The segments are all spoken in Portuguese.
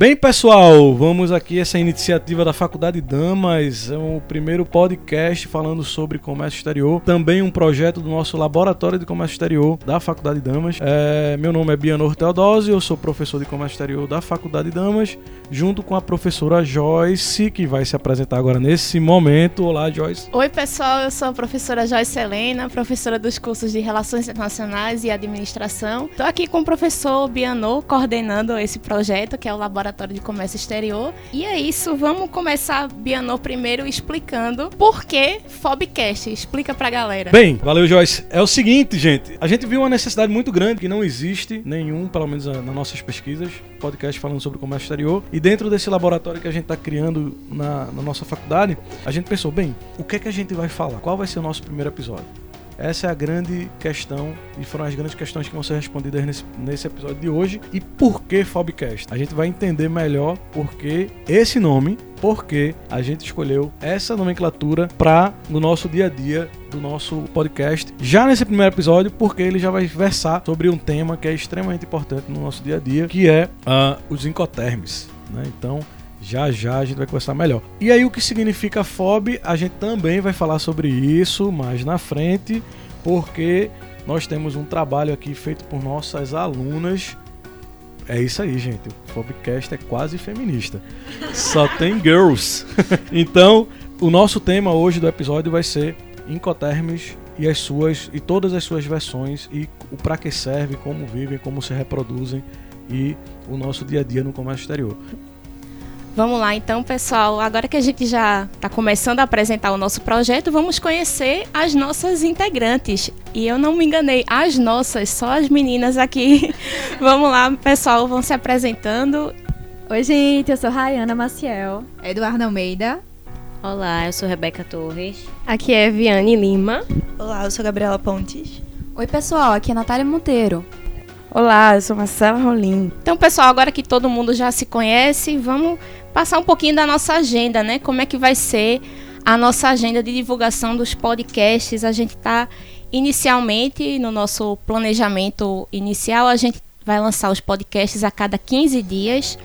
Bem, pessoal, vamos aqui essa iniciativa da Faculdade Damas, é o primeiro podcast falando sobre comércio exterior, também um projeto do nosso laboratório de comércio exterior da Faculdade Damas. É, meu nome é Bianor Teodósio, eu sou professor de comércio exterior da Faculdade Damas, junto com a professora Joyce, que vai se apresentar agora nesse momento. Olá, Joyce. Oi, pessoal, eu sou a professora Joyce Helena, professora dos cursos de Relações Internacionais e Administração. Estou aqui com o professor Bianor, coordenando esse projeto, que é o laboratório Laboratório de Comércio Exterior. E é isso, vamos começar, Bianô, primeiro explicando por que Fobcast. Explica pra galera. Bem, valeu, Joyce. É o seguinte, gente. A gente viu uma necessidade muito grande que não existe nenhum, pelo menos nas nossas pesquisas, podcast falando sobre comércio exterior. E dentro desse laboratório que a gente está criando na, na nossa faculdade, a gente pensou, bem, o que é que a gente vai falar? Qual vai ser o nosso primeiro episódio? Essa é a grande questão e foram as grandes questões que vão ser respondidas nesse, nesse episódio de hoje. E por que Fobcast? A gente vai entender melhor porque esse nome, porque a gente escolheu essa nomenclatura para no nosso dia a dia do nosso podcast. Já nesse primeiro episódio, porque ele já vai versar sobre um tema que é extremamente importante no nosso dia a dia, que é uh, os incoterms. Né? Então, já já a gente vai conversar melhor. E aí o que significa FOB, a gente também vai falar sobre isso mais na frente, porque nós temos um trabalho aqui feito por nossas alunas. É isso aí, gente. O Fobcast é quase feminista. Só tem girls. então, o nosso tema hoje do episódio vai ser Incoterms e as suas e todas as suas versões e o para que serve, como vivem, como se reproduzem e o nosso dia a dia no comércio exterior. Vamos lá, então, pessoal. Agora que a gente já está começando a apresentar o nosso projeto, vamos conhecer as nossas integrantes. E eu não me enganei, as nossas, só as meninas aqui. vamos lá, pessoal, vão se apresentando. Oi, gente, eu sou Rayana Maciel. Eduardo Almeida. Olá, eu sou Rebeca Torres. Aqui é Viane Lima. Olá, eu sou Gabriela Pontes. Oi, pessoal, aqui é Natália Monteiro. Olá, eu sou Marcela Rolim. Então, pessoal, agora que todo mundo já se conhece, vamos passar um pouquinho da nossa agenda, né? Como é que vai ser a nossa agenda de divulgação dos podcasts? A gente está inicialmente no nosso planejamento inicial, a gente vai lançar os podcasts a cada 15 dias.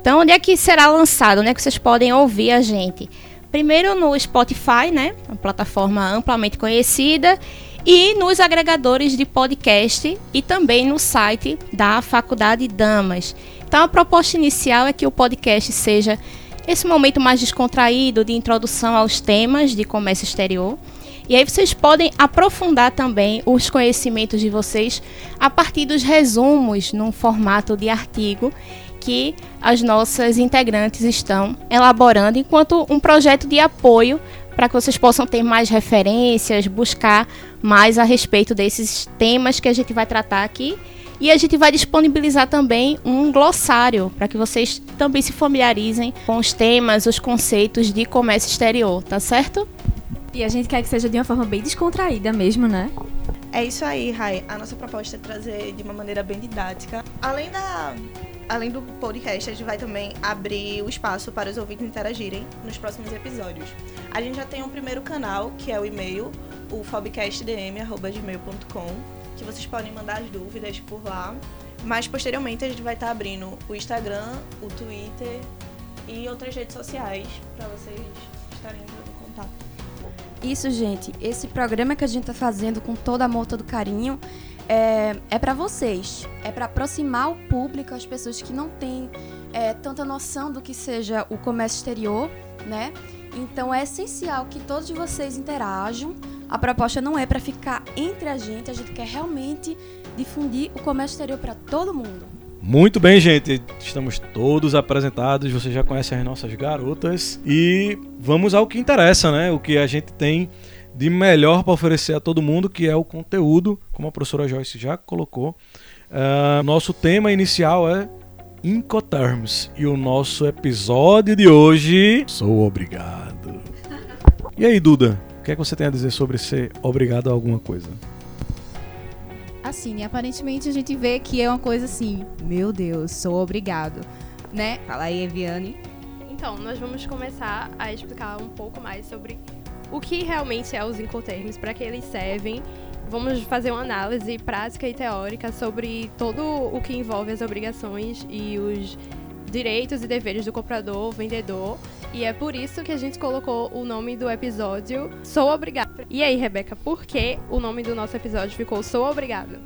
Então, onde é que será lançado? Onde é que vocês podem ouvir a gente? Primeiro no Spotify, né? Uma plataforma amplamente conhecida e nos agregadores de podcast e também no site da Faculdade Damas. Então a proposta inicial é que o podcast seja esse momento mais descontraído de introdução aos temas de comércio exterior. E aí vocês podem aprofundar também os conhecimentos de vocês a partir dos resumos num formato de artigo que as nossas integrantes estão elaborando enquanto um projeto de apoio para que vocês possam ter mais referências, buscar mais a respeito desses temas que a gente vai tratar aqui. E a gente vai disponibilizar também um glossário para que vocês também se familiarizem com os temas, os conceitos de comércio exterior, tá certo? E a gente quer que seja de uma forma bem descontraída mesmo, né? É isso aí, Rai. A nossa proposta é trazer de uma maneira bem didática. Além da além do podcast, a gente vai também abrir o espaço para os ouvintes interagirem nos próximos episódios. A gente já tem um primeiro canal, que é o e-mail, o fobcastdm.gmail.com, que vocês podem mandar as dúvidas por lá. Mas posteriormente a gente vai estar abrindo o Instagram, o Twitter e outras redes sociais para vocês estarem entrando em contato. Isso, gente. Esse programa que a gente está fazendo com toda a amor, todo carinho, é, é para vocês. É para aproximar o público, as pessoas que não têm é, tanta noção do que seja o comércio exterior, né? Então é essencial que todos vocês interajam. A proposta não é para ficar entre a gente, a gente quer realmente difundir o comércio exterior para todo mundo. Muito bem, gente. Estamos todos apresentados. Vocês já conhecem as nossas garotas. E vamos ao que interessa, né? O que a gente tem de melhor para oferecer a todo mundo, que é o conteúdo, como a professora Joyce já colocou. Uh, nosso tema inicial é Incoterms e o nosso episódio de hoje sou obrigado. E aí, Duda, o que é que você tem a dizer sobre ser obrigado a alguma coisa? Assim, aparentemente a gente vê que é uma coisa assim, meu Deus, sou obrigado, né? Fala aí, Eviane. Então, nós vamos começar a explicar um pouco mais sobre o que realmente é os incoterms, para que eles servem. Vamos fazer uma análise prática e teórica sobre todo o que envolve as obrigações e os direitos e deveres do comprador, vendedor. E é por isso que a gente colocou o nome do episódio Sou Obrigado. E aí, Rebeca, por que o nome do nosso episódio ficou Sou Obrigado?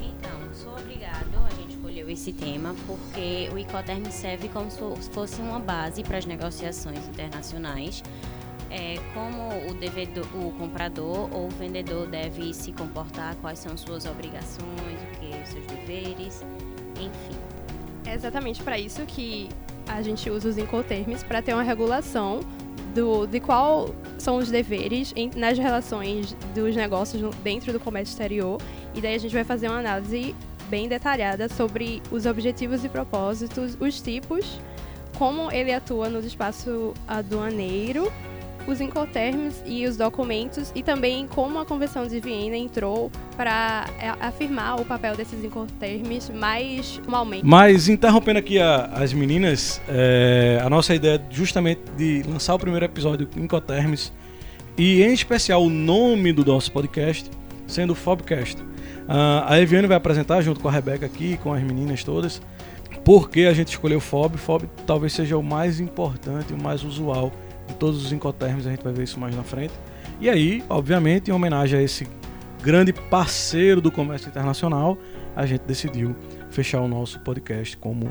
Então, sou obrigado, a gente escolheu esse tema porque o Icoterm serve como se fosse uma base para as negociações internacionais. É, como o, devedor, o comprador ou o vendedor deve se comportar, quais são suas obrigações, o que seus deveres, enfim. É exatamente para isso que a gente usa os incoterms para ter uma regulação do, de qual são os deveres em, nas relações dos negócios dentro do comércio exterior. E daí a gente vai fazer uma análise bem detalhada sobre os objetivos e propósitos, os tipos, como ele atua no espaço aduaneiro os incoterms e os documentos e também como a Convenção de Viena entrou para é, afirmar o papel desses incoterms mais formalmente. Mas interrompendo aqui a, as meninas, é, a nossa ideia é justamente de lançar o primeiro episódio Incoterms e em especial o nome do nosso podcast sendo Fobcast. Uh, a Eviane vai apresentar junto com a Rebeca aqui, com as meninas todas, por que a gente escolheu FOB. FOB talvez seja o mais importante, o mais usual de todos os incoterms, a gente vai ver isso mais na frente. E aí, obviamente, em homenagem a esse grande parceiro do comércio internacional, a gente decidiu fechar o nosso podcast como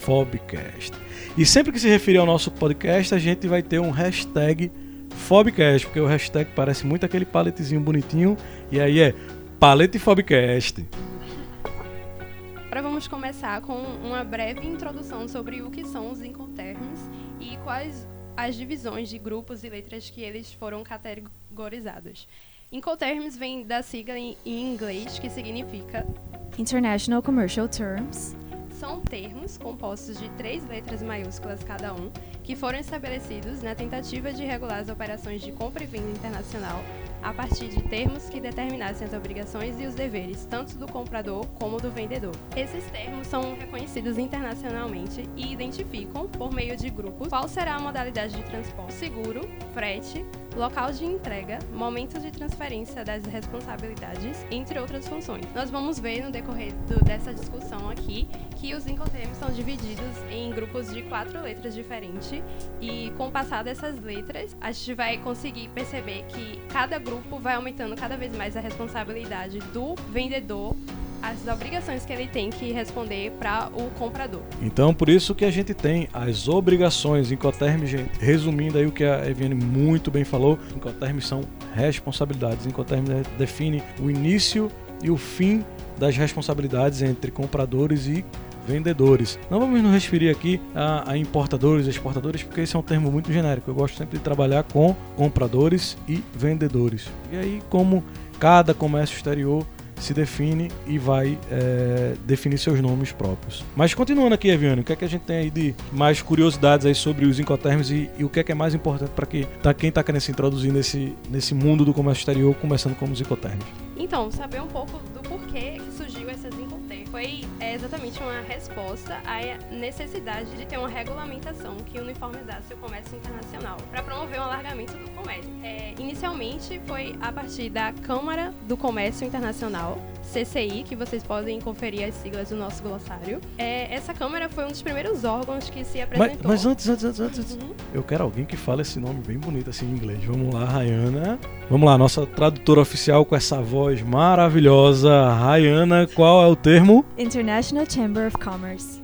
Fobcast. E sempre que se referir ao nosso podcast, a gente vai ter um hashtag Fobcast, porque o hashtag parece muito aquele paletezinho bonitinho, e aí é Palete Fobcast. Agora vamos começar com uma breve introdução sobre o que são os incoterms e quais as divisões de grupos e letras que eles foram categorizados. Incoterms vem da sigla em inglês que significa International Commercial Terms. São termos compostos de três letras maiúsculas cada um, que foram estabelecidos na tentativa de regular as operações de compra e venda internacional a partir de termos que determinassem as obrigações e os deveres tanto do comprador como do vendedor. Esses termos são reconhecidos internacionalmente e identificam, por meio de grupos, qual será a modalidade de transporte seguro, frete, local de entrega, momento de transferência das responsabilidades, entre outras funções. Nós vamos ver no decorrer do, dessa discussão aqui que os incoterms são divididos em grupos de quatro letras diferentes e com o passar dessas letras, a gente vai conseguir perceber que cada grupo vai aumentando cada vez mais a responsabilidade do vendedor as obrigações que ele tem que responder para o comprador. Então, por isso que a gente tem as obrigações. Incoterms, gente, resumindo aí o que a Eviane muito bem falou, Incoterms são responsabilidades. Incoterms define o início e o fim das responsabilidades entre compradores e vendedores. Não vamos nos referir aqui a, a, importadores e exportadores, porque esse é um termo muito genérico. Eu gosto sempre de trabalhar com compradores e vendedores. E aí, como cada comércio exterior se define e vai é, definir seus nomes próprios. Mas continuando aqui, Eviane, o que é que a gente tem aí de mais curiosidades aí sobre os incoterms e, e o que é que é mais importante para que, tá, quem está querendo se introduzir nesse, nesse mundo do comércio exterior, começando com os incoterms? Então, saber um pouco do porquê foi é, exatamente uma resposta à necessidade de ter uma regulamentação que uniformizasse o comércio internacional para promover um alargamento do comércio. É, inicialmente foi a partir da Câmara do Comércio Internacional, CCI, que vocês podem conferir as siglas do nosso glossário. É, essa Câmara foi um dos primeiros órgãos que se apresentou. Mas, mas antes, antes, antes, antes uhum. eu quero alguém que fale esse nome bem bonito assim em inglês. Vamos lá, Rayana. Vamos lá, nossa tradutora oficial com essa voz maravilhosa. Rayana, qual é o termo? International Chamber of Commerce.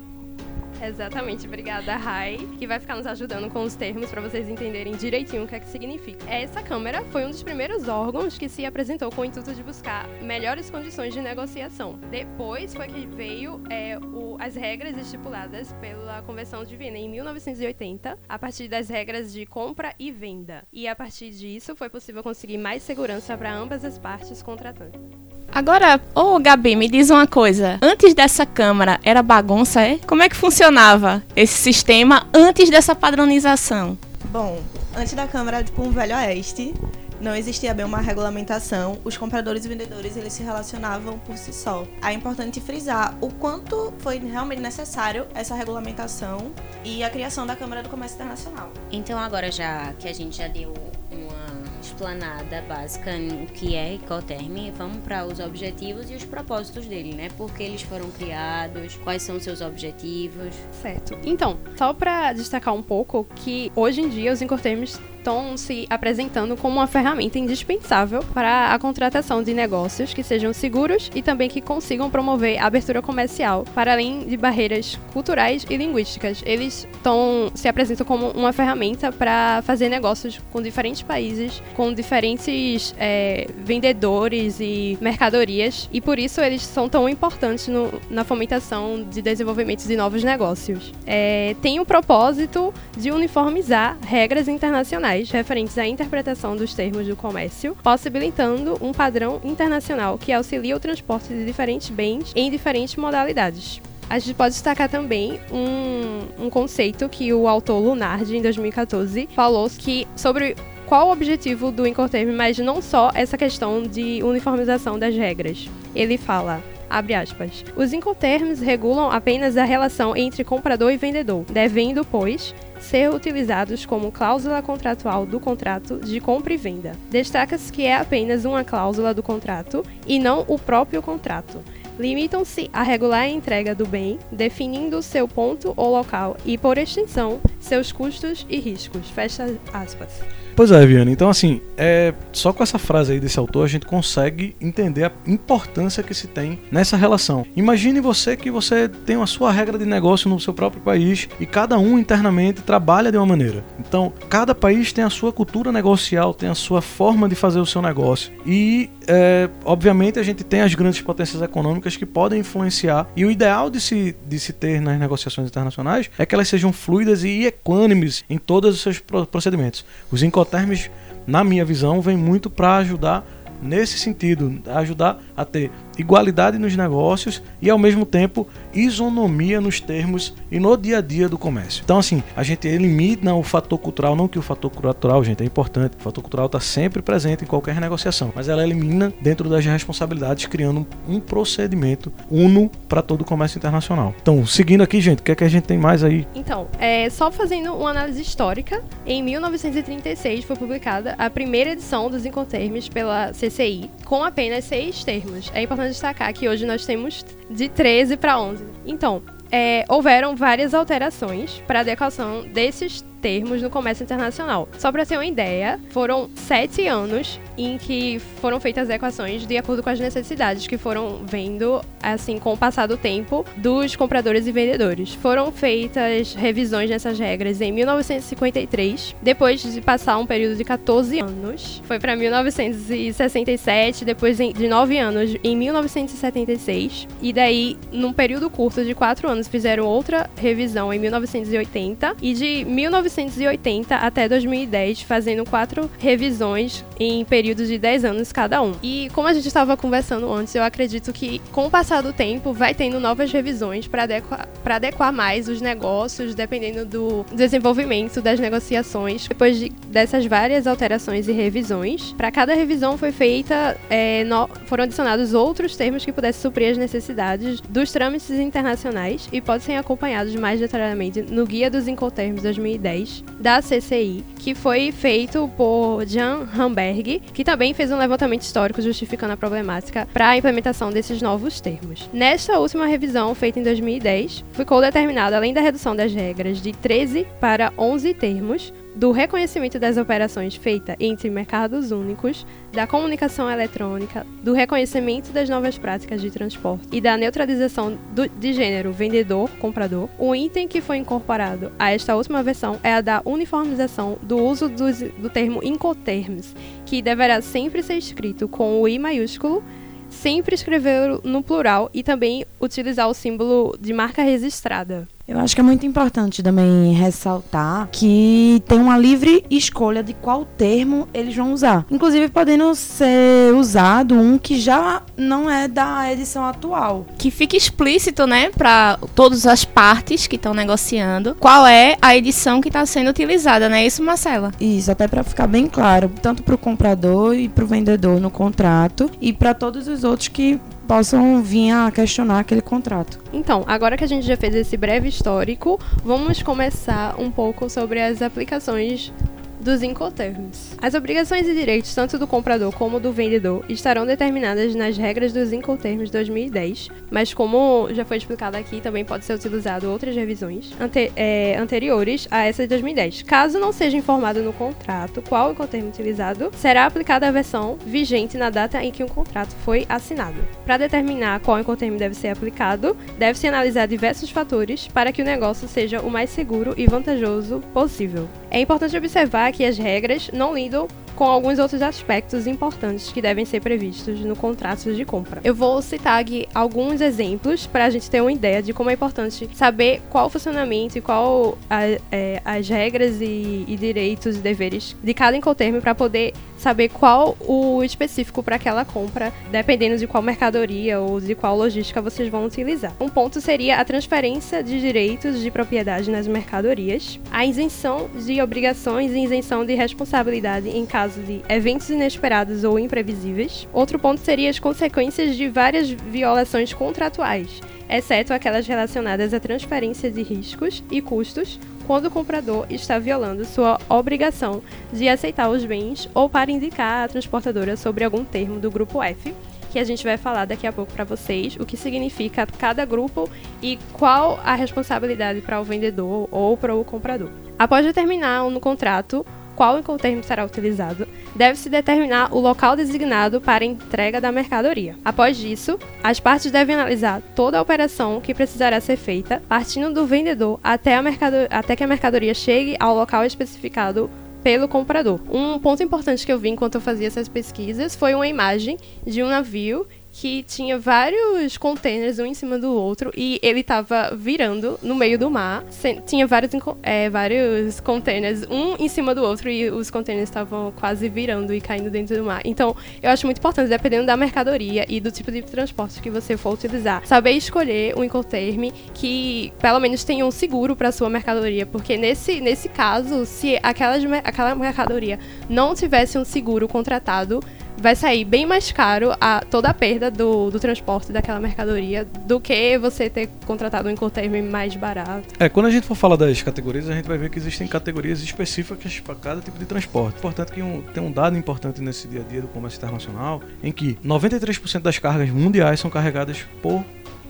Exatamente, obrigada, Rai, que vai ficar nos ajudando com os termos para vocês entenderem direitinho o que é que significa. Essa Câmara foi um dos primeiros órgãos que se apresentou com o intuito de buscar melhores condições de negociação. Depois foi que veio é, o, as regras estipuladas pela Convenção de Viena em 1980, a partir das regras de compra e venda. E a partir disso foi possível conseguir mais segurança para ambas as partes contratantes. Agora, ô oh, Gabi, me diz uma coisa. Antes dessa câmara, era bagunça, é? Como é que funcionava esse sistema antes dessa padronização? Bom, antes da câmara, tipo um velho oeste, não existia bem uma regulamentação, os compradores e vendedores eles se relacionavam por si só. É importante frisar o quanto foi realmente necessário essa regulamentação e a criação da Câmara do Comércio Internacional. Então agora já que a gente já deu uma explanada básica no que é Ecoterm, vamos para os objetivos e os propósitos dele, né? Por que eles foram criados, quais são seus objetivos. Certo. Então, só para destacar um pouco que hoje em dia os Incoterms estão se apresentando como uma ferramenta indispensável para a contratação de negócios que sejam seguros e também que consigam promover a abertura comercial, para além de barreiras culturais e linguísticas. Eles tão, se apresentam como uma ferramenta para fazer negócios com diferentes países, com diferentes é, vendedores e mercadorias, e por isso eles são tão importantes no, na fomentação de desenvolvimento de novos negócios. É, tem o propósito de uniformizar regras internacionais referentes à interpretação dos termos do comércio, possibilitando um padrão internacional que auxilia o transporte de diferentes bens em diferentes modalidades. A gente pode destacar também um, um conceito que o autor Lunardi, em 2014, falou que sobre qual o objetivo do Incoterm, mas não só essa questão de uniformização das regras. Ele fala: Abre aspas. Os incoterms regulam apenas a relação entre comprador e vendedor, devendo, pois, ser utilizados como cláusula contratual do contrato de compra e venda. Destaca-se que é apenas uma cláusula do contrato e não o próprio contrato. Limitam-se a regular a entrega do bem, definindo seu ponto ou local e, por extensão, seus custos e riscos. Fecha aspas. Pois é, Viana. Então, assim, é, só com essa frase aí desse autor a gente consegue entender a importância que se tem nessa relação. Imagine você que você tem a sua regra de negócio no seu próprio país e cada um internamente trabalha de uma maneira. Então, cada país tem a sua cultura negocial, tem a sua forma de fazer o seu negócio. E, é, obviamente, a gente tem as grandes potências econômicas que podem influenciar. E o ideal de se, de se ter nas negociações internacionais é que elas sejam fluidas e equânimes em todos os seus procedimentos. Os Incoterms, na minha visão, vem muito para ajudar nesse sentido, ajudar a ter igualdade nos negócios e ao mesmo tempo isonomia nos termos e no dia a dia do comércio. Então assim, a gente elimina o fator cultural, não que o fator cultural, gente, é importante, o fator cultural está sempre presente em qualquer negociação, mas ela elimina dentro das responsabilidades criando um procedimento uno para todo o comércio internacional. Então, seguindo aqui, gente, o que é que a gente tem mais aí? Então, é, só fazendo uma análise histórica, em 1936 foi publicada a primeira edição dos Incoterms pela CCI, com apenas seis termos. É importante destacar que hoje nós temos de 13 para 11. Então, é, houveram várias alterações para adequação desses termos no comércio internacional. Só para ter uma ideia, foram sete anos em que foram feitas equações de acordo com as necessidades que foram vendo, assim, com o passar do tempo, dos compradores e vendedores. Foram feitas revisões nessas regras em 1953, depois de passar um período de 14 anos. Foi para 1967, depois de 9 anos em 1976, e daí, num período curto de 4 anos, fizeram outra revisão em 1980, e de 1980 até 2010, fazendo quatro revisões em período períodos de 10 anos cada um. E como a gente estava conversando antes, eu acredito que com o passar do tempo vai tendo novas revisões para adequar, adequar mais os negócios, dependendo do desenvolvimento das negociações. Depois de, dessas várias alterações e revisões, para cada revisão foi feita, é, no, foram adicionados outros termos que pudessem suprir as necessidades dos trâmites internacionais e podem ser acompanhados mais detalhadamente no Guia dos Incoterms 2010 da CCI, que foi feito por Jan Hamberg, que também fez um levantamento histórico justificando a problemática para a implementação desses novos termos. Nesta última revisão, feita em 2010, ficou determinado, além da redução das regras de 13 para 11 termos, do reconhecimento das operações feitas entre mercados únicos, da comunicação eletrônica, do reconhecimento das novas práticas de transporte e da neutralização do, de gênero vendedor-comprador, o item que foi incorporado a esta última versão é a da uniformização do uso do, termo Incoterms, que deverá sempre ser escrito com o I maiúsculo sempre escrever no plural e também utilizar o símbolo de marca registrada. Eu acho que é muito importante também ressaltar que tem uma livre escolha de qual termo eles vão usar. Inclusive podendo ser usado um que já não é da edição atual. Que fique explícito, né, para todas as partes que estão negociando, qual é a edição que está sendo utilizada, não é isso, Marcela? Isso, até para ficar bem claro, tanto para o comprador e para o vendedor no contrato e para todos os outros que possam vir a questionar aquele contrato. Então, agora que a gente já fez esse breve histórico, vamos começar um pouco sobre as aplicações dos Incoterms. As obrigações e direitos tanto do comprador como do vendedor estarão determinadas nas regras dos Incoterms 2010, mas como já foi explicado aqui, também pode ser utilizado outras revisões ante é, anteriores a essa de 2010. Caso não seja informado no contrato qual Incoterm utilizado, será aplicada a versão vigente na data em que o contrato foi assinado. Para determinar qual Incoterm deve ser aplicado, deve-se analisar diversos fatores para que o negócio seja o mais seguro e vantajoso possível. É importante observar que as regras não lidam com alguns outros aspectos importantes que devem ser previstos no contrato de compra. Eu vou citar aqui alguns exemplos para a gente ter uma ideia de como é importante saber qual o funcionamento e qual a, é, as regras e, e, direitos e deveres de cada incoterm para poder saber qual o específico para aquela compra, dependendo de qual mercadoria ou de qual logística vocês vão utilizar. Um ponto seria a transferência de direitos de propriedade nas mercadorias, a isenção de obrigações e isenção de responsabilidade em caso de eventos inesperados ou imprevisíveis. Outro ponto seria as consequências de várias violações contratuais, exceto aquelas relacionadas à transferência de riscos e custos quando o comprador está violando sua obrigação de aceitar os bens ou para indicar à transportadora sobre algum termo do grupo F, que a gente vai falar daqui a pouco para vocês, o que significa cada grupo e qual a responsabilidade para o vendedor ou para o comprador. Após determinar no contrato qual Incoterm será utilizado, deve-se determinar o local designado para entrega da mercadoria. Após isso, as partes devem analisar toda a operação que precisará ser feita, partindo do vendedor até, a até que a mercadoria chegue ao local especificado pelo comprador. Um ponto importante que eu vi enquanto eu fazia essas pesquisas foi uma imagem de um navio que tinha vários containers um em cima do outro e ele tava virando no meio do mar. Tinha vários, é, vários containers um em cima do outro e os containers estavam quase virando e caindo dentro do mar. Então, eu acho muito importante, dependendo da mercadoria e do tipo de transporte que você for utilizar, saber escolher um Incoterm que pelo menos tenha um seguro para sua mercadoria, porque nesse, nesse caso, se aquela, aquela mercadoria não tivesse um seguro contratado, vai sair bem mais caro a, toda a perda do, do transporte daquela mercadoria do que você ter contratado um Incoterm mais barato. É, quando a gente for falar das categorias, a gente vai ver que existem categorias específicas para cada tipo de transporte. Portanto, que um, tem um dado importante nesse dia a dia do comércio internacional, em que 93% das cargas mundiais são carregadas por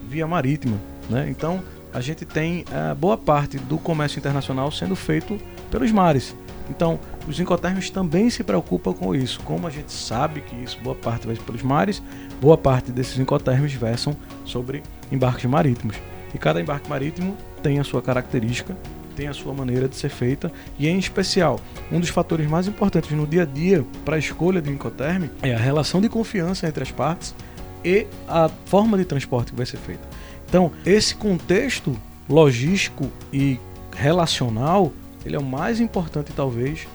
via marítima. Né? Então, a gente tem é, boa parte do comércio internacional sendo feito pelos mares. Então, os incotermos também se preocupam com isso. Como a gente sabe que isso boa parte vai pelos mares, boa parte desses incotermos versam sobre embarques marítimos. E cada embarque marítimo tem a sua característica, tem a sua maneira de ser feita e em especial, um dos fatores mais importantes no dia a dia para a escolha do incoterm é a relação de confiança entre as partes e a forma de transporte que vai ser feita. Então, esse contexto logístico e relacional ele é o mais importante talvez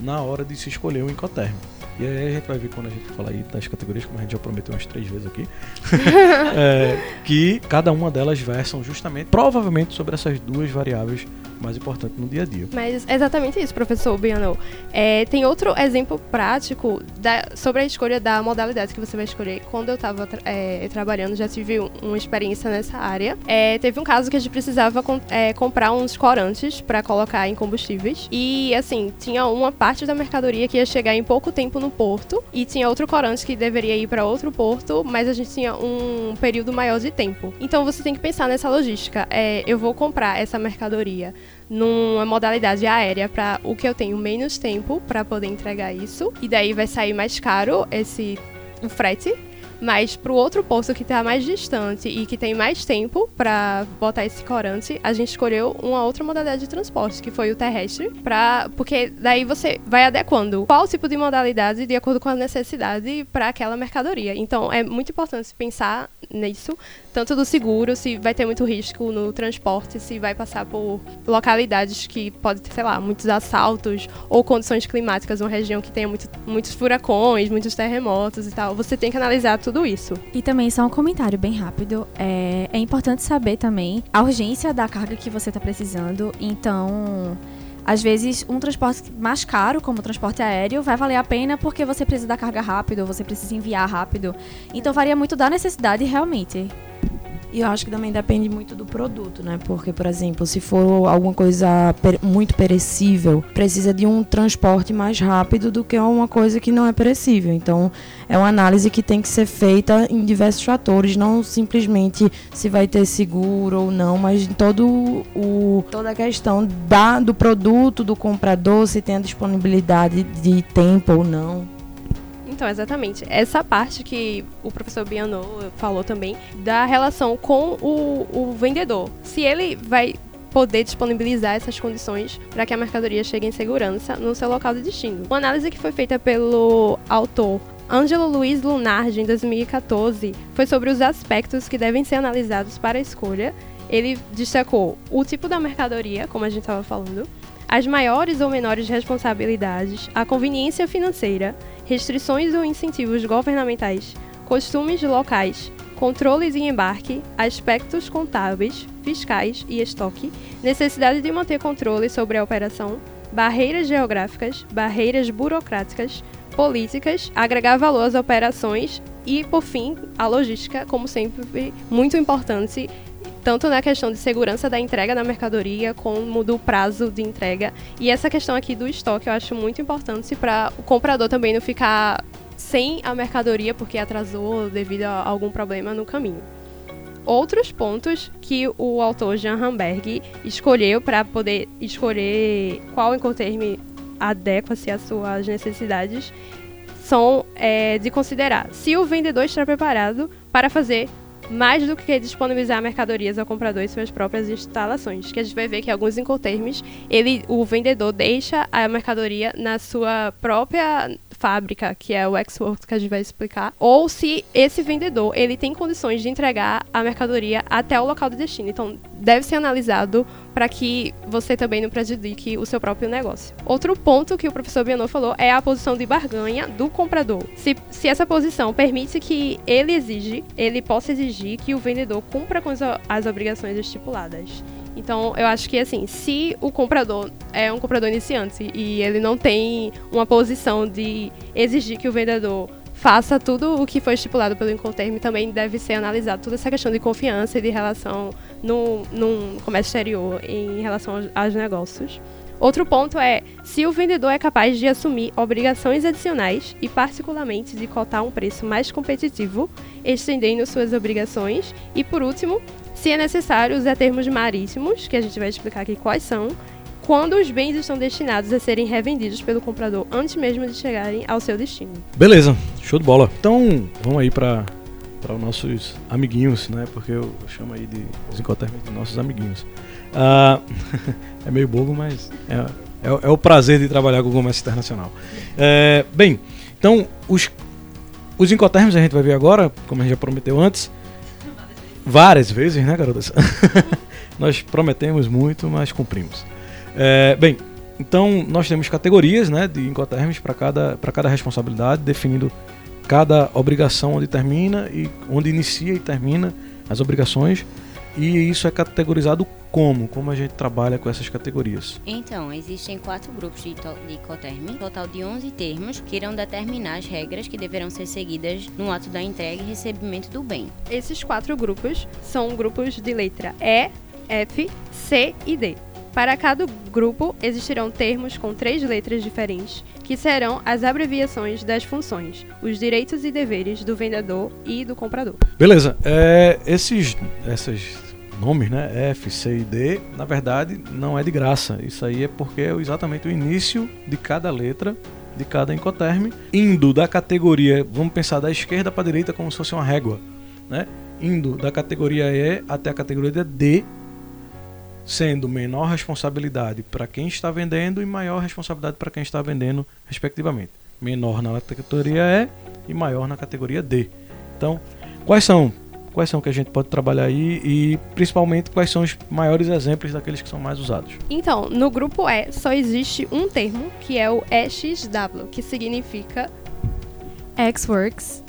na hora de se escolher um Incoterm. E aí a gente vai ver quando a gente falar aí das categorias, como a gente já prometeu umas três vezes aqui, é, que cada uma delas versam justamente, provavelmente, sobre essas duas variáveis mais importante no dia a dia. Mas exatamente isso, professor Biano. É, tem outro exemplo prático da, sobre a escolha da modalidade que você vai escolher. Quando eu estava é, trabalhando, já tive uma experiência nessa área. É, teve um caso que a gente precisava com, é, comprar uns corantes para colocar em combustíveis. E, assim, tinha uma parte da mercadoria que ia chegar em pouco tempo no porto. E tinha outro corante que deveria ir para outro porto, mas a gente tinha um período maior de tempo. Então você tem que pensar nessa logística. É, eu vou comprar essa mercadoria numa modalidade aérea para o que eu tenho menos tempo para poder entregar isso e daí vai sair mais caro esse o frete mas para o outro posto que está mais distante e que tem mais tempo para botar esse corante, a gente escolheu uma outra modalidade de transporte, que foi o terrestre, pra, porque daí você vai adequando qual tipo de modalidade de acordo com a necessidade para aquela mercadoria. Então é muito importante pensar nisso, tanto do seguro, se vai ter muito risco no transporte, se vai passar por localidades que pode ter, sei lá, muitos assaltos ou condições climáticas, uma região que tenha muito, muitos furacões, muitos terremotos e tal. Você tem que analisar isso. E também só um comentário bem rápido. É, é importante saber também a urgência da carga que você está precisando. Então, às vezes, um transporte mais caro, como o transporte aéreo, vai valer a pena porque você precisa da carga rápido, você precisa enviar rápido. Então, varia muito da necessidade realmente. E eu acho que também depende muito do produto, né? Porque, por exemplo, se for alguma coisa muito perecível, precisa de um transporte mais rápido do que uma coisa que não é perecível. Então, é uma análise que tem que ser feita em diversos fatores, não simplesmente se vai ter seguro ou não, mas em todo o toda a questão da, do produto, do comprador, se tem a disponibilidade de tempo ou não. Então, exatamente. Essa parte que o professor Bianot falou também, da relação com o, o vendedor. Se ele vai poder disponibilizar essas condições para que a mercadoria chegue em segurança no seu local de destino. Uma análise que foi feita pelo autor Ângelo Luiz Lunardi, em 2014, foi sobre os aspectos que devem ser analisados para a escolha. Ele destacou o tipo da mercadoria, como a gente estava falando, as maiores ou menores responsabilidades, a conveniência financeira, restrições ou incentivos governamentais, costumes locais, controles em embarque, aspectos contábeis, fiscais e estoque, necessidade de manter controle sobre a operação, barreiras geográficas, barreiras burocráticas, políticas, agregar valor às operações e, por fim, a logística, como sempre, muito importante tanto na questão de segurança da entrega da mercadoria, como do prazo de entrega. E essa questão aqui do estoque eu acho muito importante para o comprador também não ficar sem a mercadoria porque atrasou devido a algum problema no caminho. Outros pontos que o autor Jean Hamberg escolheu para poder escolher qual incoterme adequa-se às suas necessidades são é, de considerar se o vendedor está preparado para fazer mais do que disponibilizar mercadorias ao comprador em suas próprias instalações. Que a gente vai ver que alguns incoterms, ele, o vendedor deixa a mercadoria na sua própria fábrica, que é o X-Works que a gente vai explicar, ou se esse vendedor ele tem condições de entregar a mercadoria até o local de destino. Então, deve ser analisado para que você também não prejudique o seu próprio negócio. Outro ponto que o professor Bianot falou é a posição de barganha do comprador. Se, se essa posição permite que ele exige, ele possa exigir que o vendedor cumpra com as, as obrigações estipuladas. Então, eu acho que assim, se o comprador é um comprador iniciante e ele não tem uma posição de exigir que o vendedor faça tudo o que foi estipulado pelo Incoterm, também deve ser analisado toda essa questão de confiança e de relação no, no comércio exterior em relação aos negócios. Outro ponto é se o vendedor é capaz de assumir obrigações adicionais e, particularmente, de cotar um preço mais competitivo, estendendo suas obrigações. E, por último, se é necessário usar termos marítimos, que a gente vai explicar aqui quais são, quando os bens estão destinados a serem revendidos pelo comprador antes mesmo de chegarem ao seu destino. Beleza, show de bola. Então, vamos aí para para os nossos amiguinhos, né? Porque eu, chamo aí de os de nossos amiguinhos. Uh, é meio bobo, mas é, é, é, o prazer de trabalhar com o comércio internacional. É, bem, então os, os incotermos a gente vai ver agora, como a gente já prometeu antes, várias vezes, né, garotas? nós prometemos muito, mas cumprimos. É, bem, então nós temos categorias né, de incoterms para cada, cada responsabilidade, definindo cada obrigação onde termina e onde inicia e termina as obrigações. E isso é categorizado como? Como a gente trabalha com essas categorias? Então, existem quatro grupos de, de coterme, total de 11 termos, que irão determinar as regras que deverão ser seguidas no ato da entrega e recebimento do bem. Esses quatro grupos são grupos de letra E, F, C e D. Para cada grupo, existirão termos com três letras diferentes, que serão as abreviações das funções, os direitos e deveres do vendedor e do comprador. Beleza. É, esses, essas nomes, né? F, C e D, na verdade não é de graça. Isso aí é porque é exatamente o início de cada letra de cada encoterme, indo da categoria, vamos pensar da esquerda para a direita como se fosse uma régua, né? Indo da categoria E até a categoria D, sendo menor responsabilidade para quem está vendendo e maior responsabilidade para quem está vendendo, respectivamente. Menor na categoria E e maior na categoria D. Então, quais são quais são que a gente pode trabalhar aí e principalmente quais são os maiores exemplos daqueles que são mais usados? Então, no grupo E só existe um termo que é o EXW, que significa X-Works,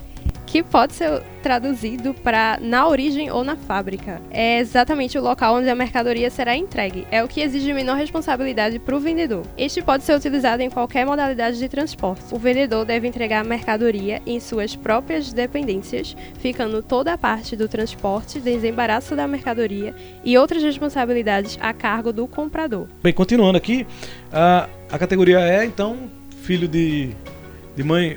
que pode ser traduzido para na origem ou na fábrica. É exatamente o local onde a mercadoria será entregue. É o que exige menor responsabilidade para o vendedor. Este pode ser utilizado em qualquer modalidade de transporte. O vendedor deve entregar a mercadoria em suas próprias dependências, ficando toda a parte do transporte, desembaraço da mercadoria e outras responsabilidades a cargo do comprador. Bem, continuando aqui, a, a categoria é então filho de, de mãe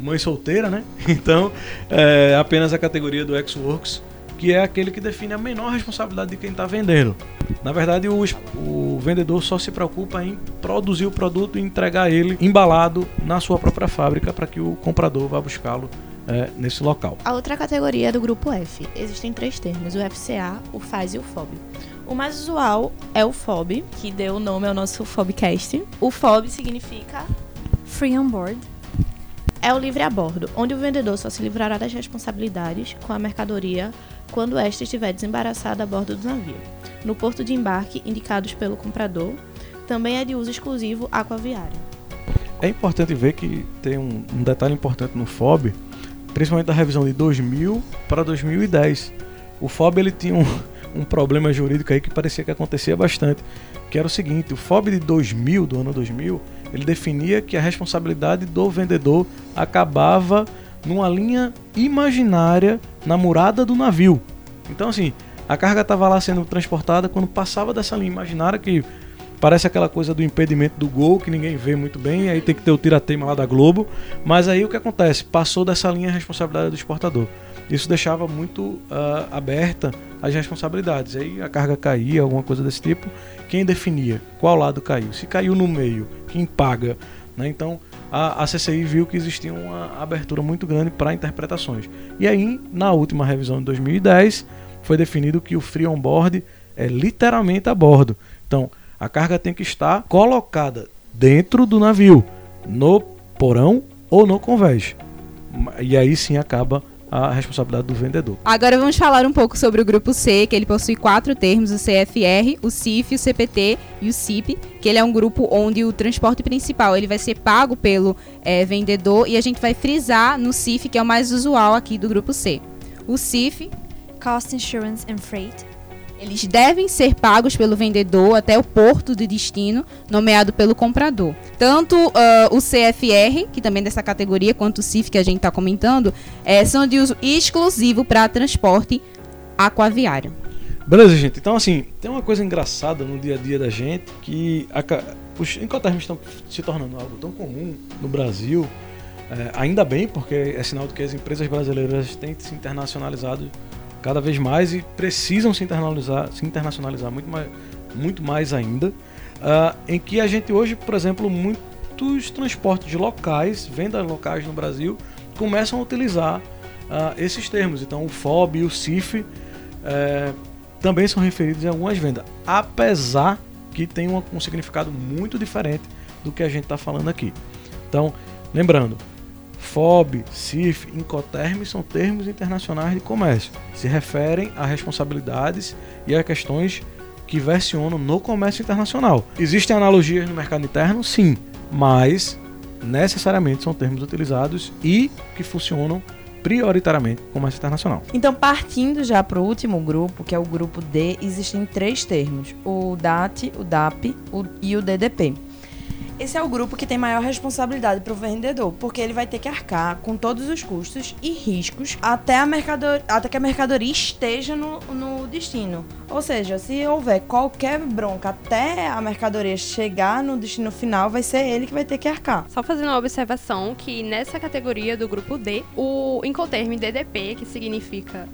mãe solteira, né? Então, é apenas a categoria do ex-works, que é aquele que define a menor responsabilidade de quem está vendendo. Na verdade, o, o vendedor só se preocupa em produzir o produto e entregar ele embalado na sua própria fábrica para que o comprador vá buscá-lo é, nesse local. A outra categoria é do grupo F. Existem três termos: o FCA, o FAS e o FOB. O mais usual é o FOB, que deu o nome ao nosso FOBcast. O FOB significa Free on board. É o livre a bordo, onde o vendedor só se livrará das responsabilidades com a mercadoria quando esta estiver desembaraçada a bordo do navio, no porto de embarque indicados pelo comprador. Também é de uso exclusivo aquaviário. É importante ver que tem um, um detalhe importante no FOB, principalmente da revisão de 2000 para 2010. O FOB ele tinha um, um problema jurídico aí que parecia que acontecia bastante, que era o seguinte, o FOB de 2000, do ano 2000, ele definia que a responsabilidade do vendedor acabava numa linha imaginária na murada do navio. Então, assim, a carga estava lá sendo transportada quando passava dessa linha imaginária que parece aquela coisa do impedimento do gol que ninguém vê muito bem, aí tem que ter o tirateima lá da Globo. Mas aí o que acontece? Passou dessa linha a responsabilidade do exportador. Isso deixava muito uh, aberta as responsabilidades. Aí a carga caía, alguma coisa desse tipo. Quem definia qual lado caiu? Se caiu no meio, quem paga? Né? Então a, a CCI viu que existia uma abertura muito grande para interpretações. E aí, na última revisão de 2010, foi definido que o free on board é literalmente a bordo. Então, a carga tem que estar colocada dentro do navio, no porão ou no convés. E aí sim acaba a responsabilidade do vendedor. Agora vamos falar um pouco sobre o grupo C, que ele possui quatro termos: o CFR, o CIF, o CPT e o CIP, que ele é um grupo onde o transporte principal ele vai ser pago pelo é, vendedor e a gente vai frisar no CIF, que é o mais usual aqui do grupo C. O CIF, Cost Insurance and Freight, eles devem ser pagos pelo vendedor até o porto de destino, nomeado pelo comprador. Tanto uh, o CFR, que também é dessa categoria, quanto o CIF, que a gente está comentando, é, são de uso exclusivo para transporte aquaviário. Beleza, gente. Então, assim, tem uma coisa engraçada no dia a dia da gente que a, os incoterms estão se tornando algo tão comum no Brasil. É, ainda bem, porque é sinal de que as empresas brasileiras têm se internacionalizado cada vez mais e precisam se internacionalizar, se internacionalizar muito mais, muito mais ainda. Uh, em que a gente hoje, por exemplo, muitos transportes locais, vendas locais no Brasil, começam a utilizar uh, esses termos. Então, o FOB e o CIF uh, também são referidos em algumas vendas, apesar que tem um, um significado muito diferente do que a gente está falando aqui. Então, lembrando, FOB, CIF, Incoterm são termos internacionais de comércio. Se referem a responsabilidades e a questões que versionam no comércio internacional. Existem analogias no mercado interno? Sim, mas necessariamente são termos utilizados e que funcionam prioritariamente no comércio internacional. Então, partindo já para o último grupo, que é o grupo D, existem três termos: o DAT, o DAP e o DDP. Esse é o grupo que tem maior responsabilidade para o vendedor, porque ele vai ter que arcar com todos os custos e riscos até, a mercador... até que a mercadoria esteja no, no destino. Ou seja, se houver qualquer bronca até a mercadoria chegar no destino final, vai ser ele que vai ter que arcar. Só fazendo uma observação que nessa categoria do grupo D, o Incoterm DDP, que significa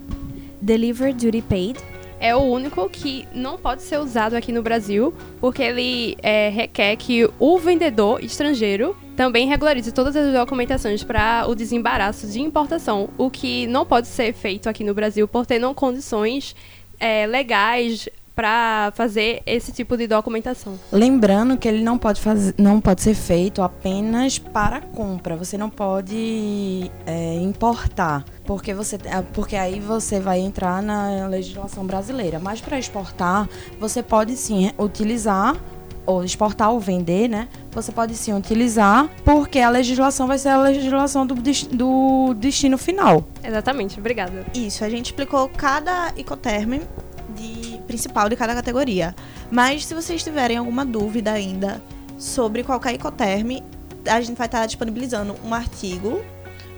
Deliver Duty Paid, é o único que não pode ser usado aqui no Brasil, porque ele é, requer que o vendedor estrangeiro também regularize todas as documentações para o desembaraço de importação, o que não pode ser feito aqui no Brasil por ter não condições é, legais para fazer esse tipo de documentação. Lembrando que ele não pode, fazer, não pode ser feito apenas para compra. Você não pode é, importar, porque você, é, porque aí você vai entrar na legislação brasileira. Mas para exportar, você pode sim utilizar ou exportar ou vender, né? Você pode sim utilizar, porque a legislação vai ser a legislação do, do destino final. Exatamente, obrigada. Isso, a gente explicou cada Icoterm de, principal de cada categoria. Mas se vocês tiverem alguma dúvida ainda sobre qualquer Icoterm, a gente vai estar disponibilizando um artigo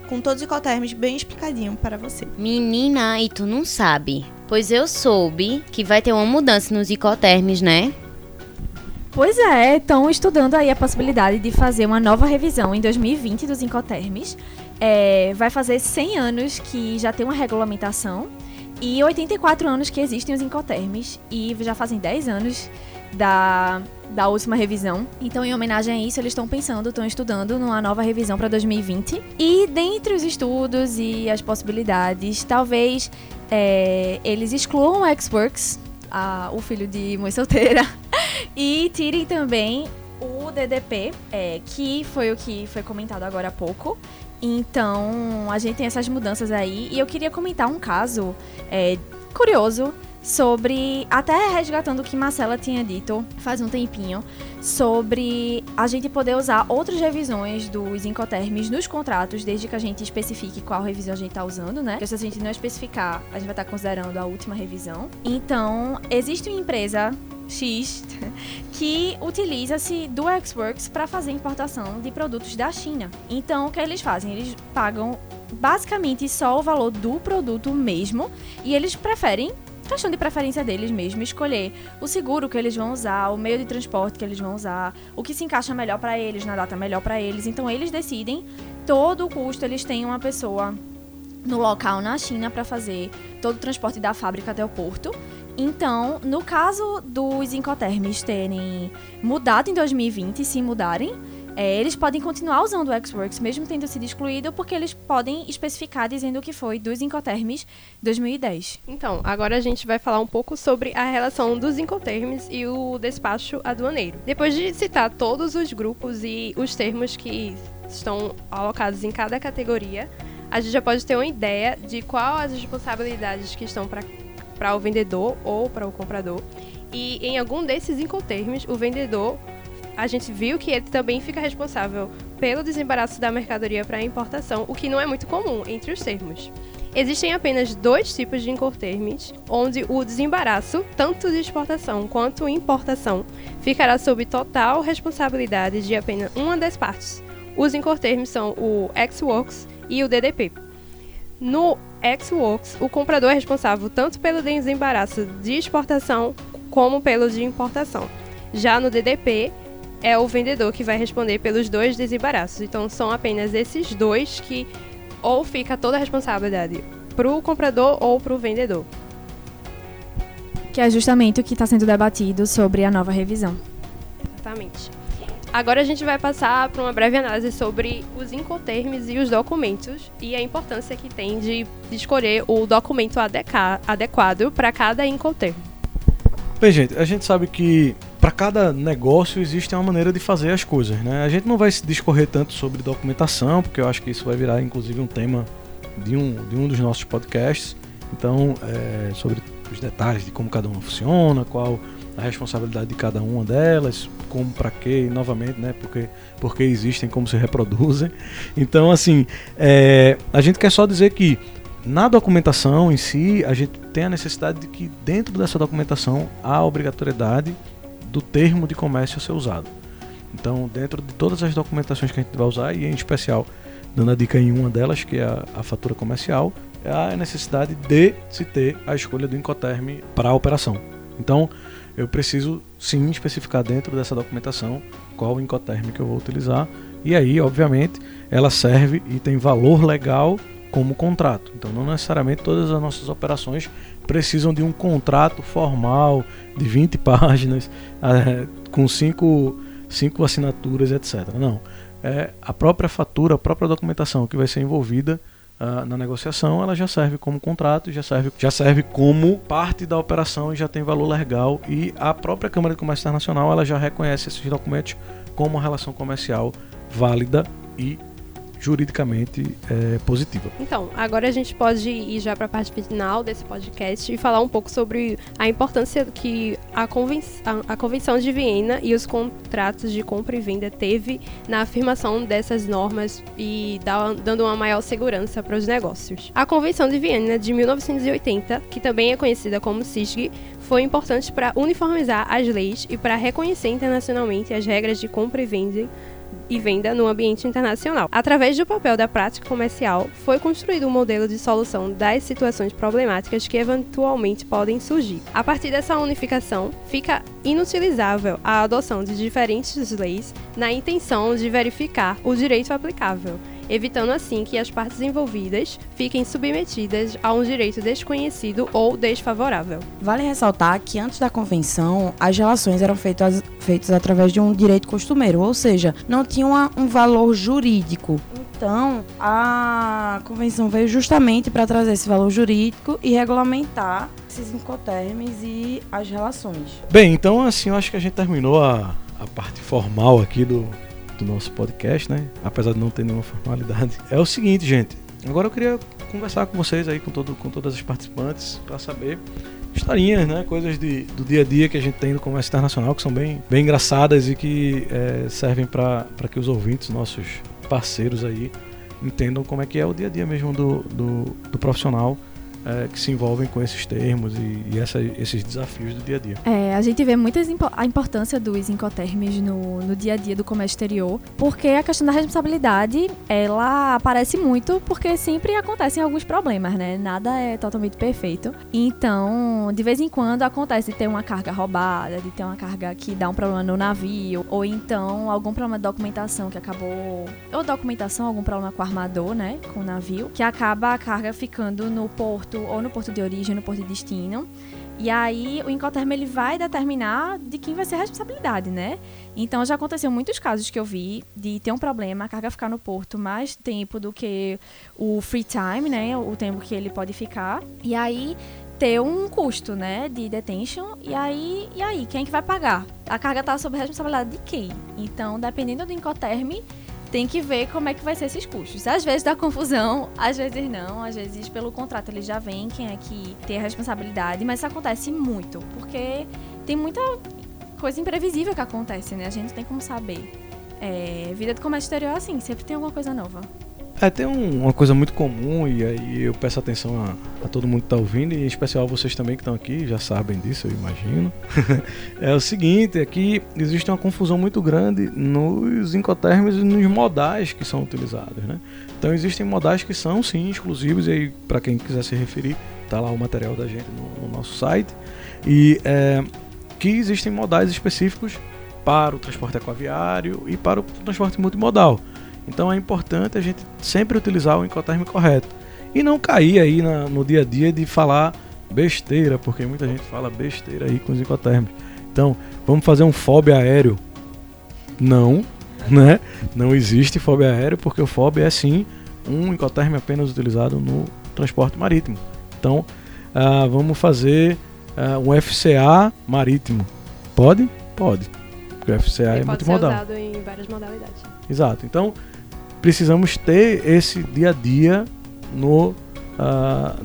com todos os Icoterms bem explicadinho para você. Menina, e tu não sabe? Pois eu soube que vai ter uma mudança nos Icoterms, né? Pois é, estão estudando aí a possibilidade de fazer uma nova revisão em 2020 dos Incoterms. É, vai fazer 100 anos que já tem uma regulamentação e 84 anos que existem os Incoterms e já fazem 10 anos da, da última revisão. Então, em homenagem a isso, eles estão pensando, estão estudando numa nova revisão para 2020. E dentre os estudos e as possibilidades, talvez é, eles excluam o X-Works, o filho de mãe solteira, e tirem também o DDP, é, que foi o que foi comentado agora há pouco. Então, a gente tem essas mudanças aí. E eu queria comentar um caso é, curioso sobre, até resgatando o que Marcela tinha dito faz um tempinho, sobre a gente poder usar outras revisões dos Incoterms nos contratos, desde que a gente especifique qual revisão a gente está usando, né? Porque se a gente não especificar, a gente vai estar tá considerando a última revisão. Então, existe uma empresa X que utiliza-se do Xworks para fazer importação de produtos da China. Então, o que eles fazem? Eles pagam basicamente só o valor do produto mesmo e eles preferem questão de preferência deles mesmo, escolher o seguro que eles vão usar, o meio de transporte que eles vão usar, o que se encaixa melhor para eles, na data melhor para eles. Então eles decidem todo o custo, eles têm uma pessoa no local na China para fazer todo o transporte da fábrica até o porto. Então, no caso dos Incoterms terem mudado em 2020, se mudarem, é, eles podem continuar usando o Xworks, mesmo tendo sido excluído, porque eles podem especificar dizendo que foi dos Incoterms 2010. Então, agora a gente vai falar um pouco sobre a relação dos Incoterms e o despacho aduaneiro. Depois de citar todos os grupos e os termos que estão alocados em cada categoria, a gente já pode ter uma ideia de quais as responsabilidades que estão para para o vendedor ou para o comprador. E em algum desses incoterms, o vendedor, a gente viu que ele também fica responsável pelo desembaraço da mercadoria para importação, o que não é muito comum entre os termos. Existem apenas dois tipos de incoterms, onde o desembaraço, tanto de exportação quanto importação, ficará sob total responsabilidade de apenas uma das partes. Os incoterms são o X-Works e o DDP. No X-Works, o comprador é responsável tanto pelo desembaraço de exportação como pelo de importação. Já no DDP, é o vendedor que vai responder pelos dois desembaraços. Então, são apenas esses dois que ou fica toda a responsabilidade para o comprador ou para o vendedor. Que é justamente o que está sendo debatido sobre a nova revisão. Exatamente. Agora a gente vai passar para uma breve análise sobre os incoterms e os documentos e a importância que tem de, escolher o documento adequado para cada incoterm. Bem, gente, a gente sabe que para cada negócio existe uma maneira de fazer as coisas, né? A gente não vai se discorrer tanto sobre documentação, porque eu acho que isso vai virar inclusive um tema de um, de um dos nossos podcasts. Então, é, sobre os detalhes de como cada uma funciona, qual a responsabilidade de cada uma delas, como, para quê, novamente, né, porque, porque existem, como se reproduzem. Então, assim, é, a gente quer só dizer que na documentação em si, a gente tem a necessidade de que dentro dessa documentação há a obrigatoriedade do termo de comércio a ser usado. Então, dentro de todas as documentações que a gente vai usar, e em especial dando a dica em uma delas, que é a, a fatura comercial, é a necessidade de se ter a escolha do Incoterm para a operação. Então, eu preciso sim especificar dentro dessa documentação qual o Incoterm que eu vou utilizar. E aí, obviamente, ela serve e tem valor legal como contrato. Então, não necessariamente todas as nossas operações precisam de um contrato formal de 20 páginas, é, com cinco, cinco assinaturas, etc. Não. É a própria fatura, a própria documentação que vai ser envolvida uh, na negociação, ela já serve como contrato, já serve, já serve como parte da operação e já tem valor legal. E a própria Câmara de Comércio Internacional ela já reconhece esses documentos como uma relação comercial válida e juridicamente é, positiva. Então, agora a gente pode ir já para a parte final desse podcast e falar um pouco sobre a importância que a, conven a, a Convenção de Viena e os contratos de compra e venda teve na afirmação dessas normas e da, dando uma maior segurança para os negócios. A Convenção de Viena de 1980, que também é conhecida como CISG, foi importante para uniformizar as leis e para reconhecer internacionalmente as regras de compra e venda e venda no ambiente internacional. Através do papel da prática comercial, foi construído um modelo de solução das situações problemáticas que eventualmente podem surgir. A partir dessa unificação, fica inutilizável a adoção de diferentes leis na intenção de verificar o direito aplicável evitando assim que as partes envolvidas fiquem submetidas a um direito desconhecido ou desfavorável. Vale ressaltar que antes da convenção, as relações eram feitas, feitas através de um direito costumeiro, ou seja, não tinha uma, um valor jurídico. Então, a convenção veio justamente para trazer esse valor jurídico e regulamentar esses incotermes e as relações. Bem, então assim, eu acho que a gente terminou a, a parte formal aqui do, do nosso podcast, né? Apesar de não ter nenhuma formalidade. É o seguinte, gente. Agora eu queria conversar com vocês aí, com, todo, com todas as participantes, para saber historinhas, né? Coisas de, do dia a dia que a gente tem no comércio internacional, que são bem, bem engraçadas e que é, servem para que os ouvintes, nossos parceiros aí, entendam como é que é o dia a dia mesmo do, do, do profissional é, que se envolvem com esses termos e, e essa, esses desafios do dia a dia. É, a gente vê muitas impo a importância dos incoterms no, no dia a dia do comércio exterior, porque a questão da responsabilidade, ela aparece muito porque sempre acontecem alguns problemas, né? Nada é totalmente perfeito. Então, de vez em quando acontece de ter uma carga roubada, de ter uma carga que dá um problema no navio, ou então algum problema de documentação que acabou, ou documentação, algum problema com o armador, né, com o navio, que acaba a carga ficando no porto porto, ou no porto de origem, no porto de destino. E aí o Incoterm ele vai determinar de quem vai ser a responsabilidade, né? Então já aconteceu muitos casos que eu vi de ter um problema, a carga ficar no porto mais tempo do que o free time, né? O tempo que ele pode ficar. E aí ter um custo, né, de detention. E aí, e aí, quem é que vai pagar? A carga está sob a responsabilidade de quem? Então, dependendo do Incoterm, tem que ver como é que vai ser esses custos. Às vezes dá confusão, às vezes não, às vezes pelo contrato ele já vem quem é que tem a responsabilidade, mas isso acontece muito, porque tem muita coisa imprevisível que acontece, né? A gente tem como saber. É, vida de comércio exterior é assim, sempre tem alguma coisa nova. É, tem um, uma coisa muito comum, e aí eu peço atenção a, a todo mundo que está ouvindo, e em especial vocês também que estão aqui, já sabem disso, eu imagino. é o seguinte, é que existe uma confusão muito grande nos incoterms e nos modais que são utilizados, né? Então existem modais que são, sim, exclusivos, e aí para quem quiser se referir, tá lá o material da gente no, no nosso site, e é, que existem modais específicos para o transporte aquaviário e para o transporte multimodal. Então é importante a gente sempre utilizar o incoterm correto. E não cair aí na, no dia a dia de falar besteira, porque muita gente fala besteira aí com os incoterms. Então, vamos fazer um FOB aéreo? Não, né? Não existe FOB aéreo, porque o FOB é sim um incoterm apenas utilizado no transporte marítimo. Então, uh, vamos fazer uh, um FCA marítimo. Pode? Pode. Porque o FCA Ele é pode multimodal. ser usado em várias modalidades. Exato. Então, precisamos ter esse dia a dia no, uh,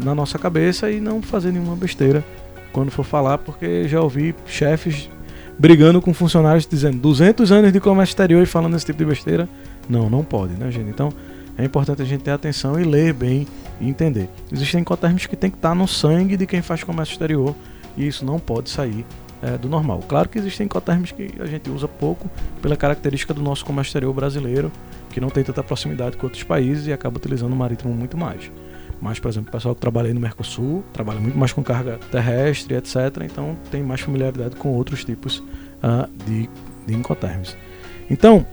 na nossa cabeça e não fazer nenhuma besteira quando for falar, porque já ouvi chefes brigando com funcionários dizendo 200 anos de comércio exterior e falando esse tipo de besteira. Não, não pode, né, gente? Então, é importante a gente ter atenção e ler bem e entender. Existem incoterms que tem que estar no sangue de quem faz comércio exterior e isso não pode sair é, do normal. Claro que existem incoterms que a gente usa pouco pela característica do nosso comércio exterior brasileiro, que não tem tanta proximidade com outros países e acaba utilizando o marítimo muito mais. Mas, por exemplo, o pessoal que trabalha aí no Mercosul trabalha muito mais com carga terrestre, etc. Então tem mais familiaridade com outros tipos uh, de, de incoterms. Então,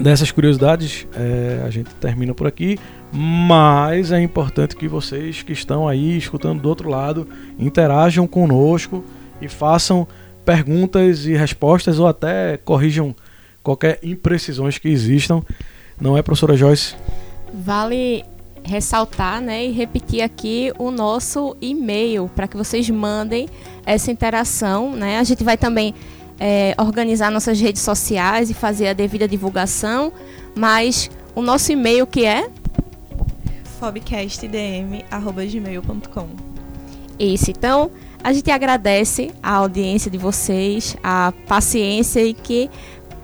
dessas curiosidades, é, a gente termina por aqui. Mas é importante que vocês que estão aí escutando do outro lado interajam conosco e façam perguntas e respostas ou até corrijam qualquer imprecisões que existam. Não é, professora Joyce? Vale ressaltar né, e repetir aqui o nosso e-mail para que vocês mandem essa interação. Né? A gente vai também é, organizar nossas redes sociais e fazer a devida divulgação, mas o nosso e-mail que é fobcastdm.gmail.com Isso, então a gente agradece a audiência de vocês, a paciência e que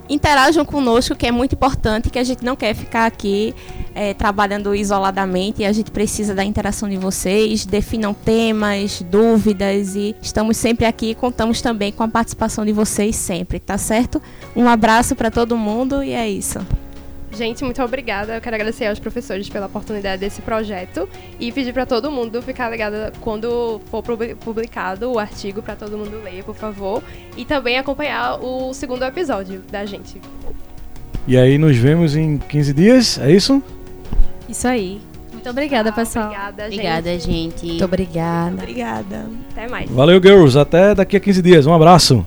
interajam conosco, que é muito importante, que a gente não quer ficar aqui é, trabalhando isoladamente a gente precisa da interação de vocês, definam temas, dúvidas e estamos sempre aqui e contamos também com a participação de vocês sempre, tá certo? Um abraço para todo mundo e é isso. Gente, muito obrigada. Eu quero agradecer aos professores pela oportunidade desse projeto e pedir para todo mundo ficar ligado quando for publicado o artigo para todo mundo ler, por favor, e também acompanhar o segundo episódio da gente. E aí nos vemos em 15 dias, é isso? Isso aí. Muito obrigada, pessoal. Obrigada, gente. Obrigada, gente. Muito obrigada. Obrigada. Até mais. Valeu, girls. Até daqui a 15 dias. Um abraço.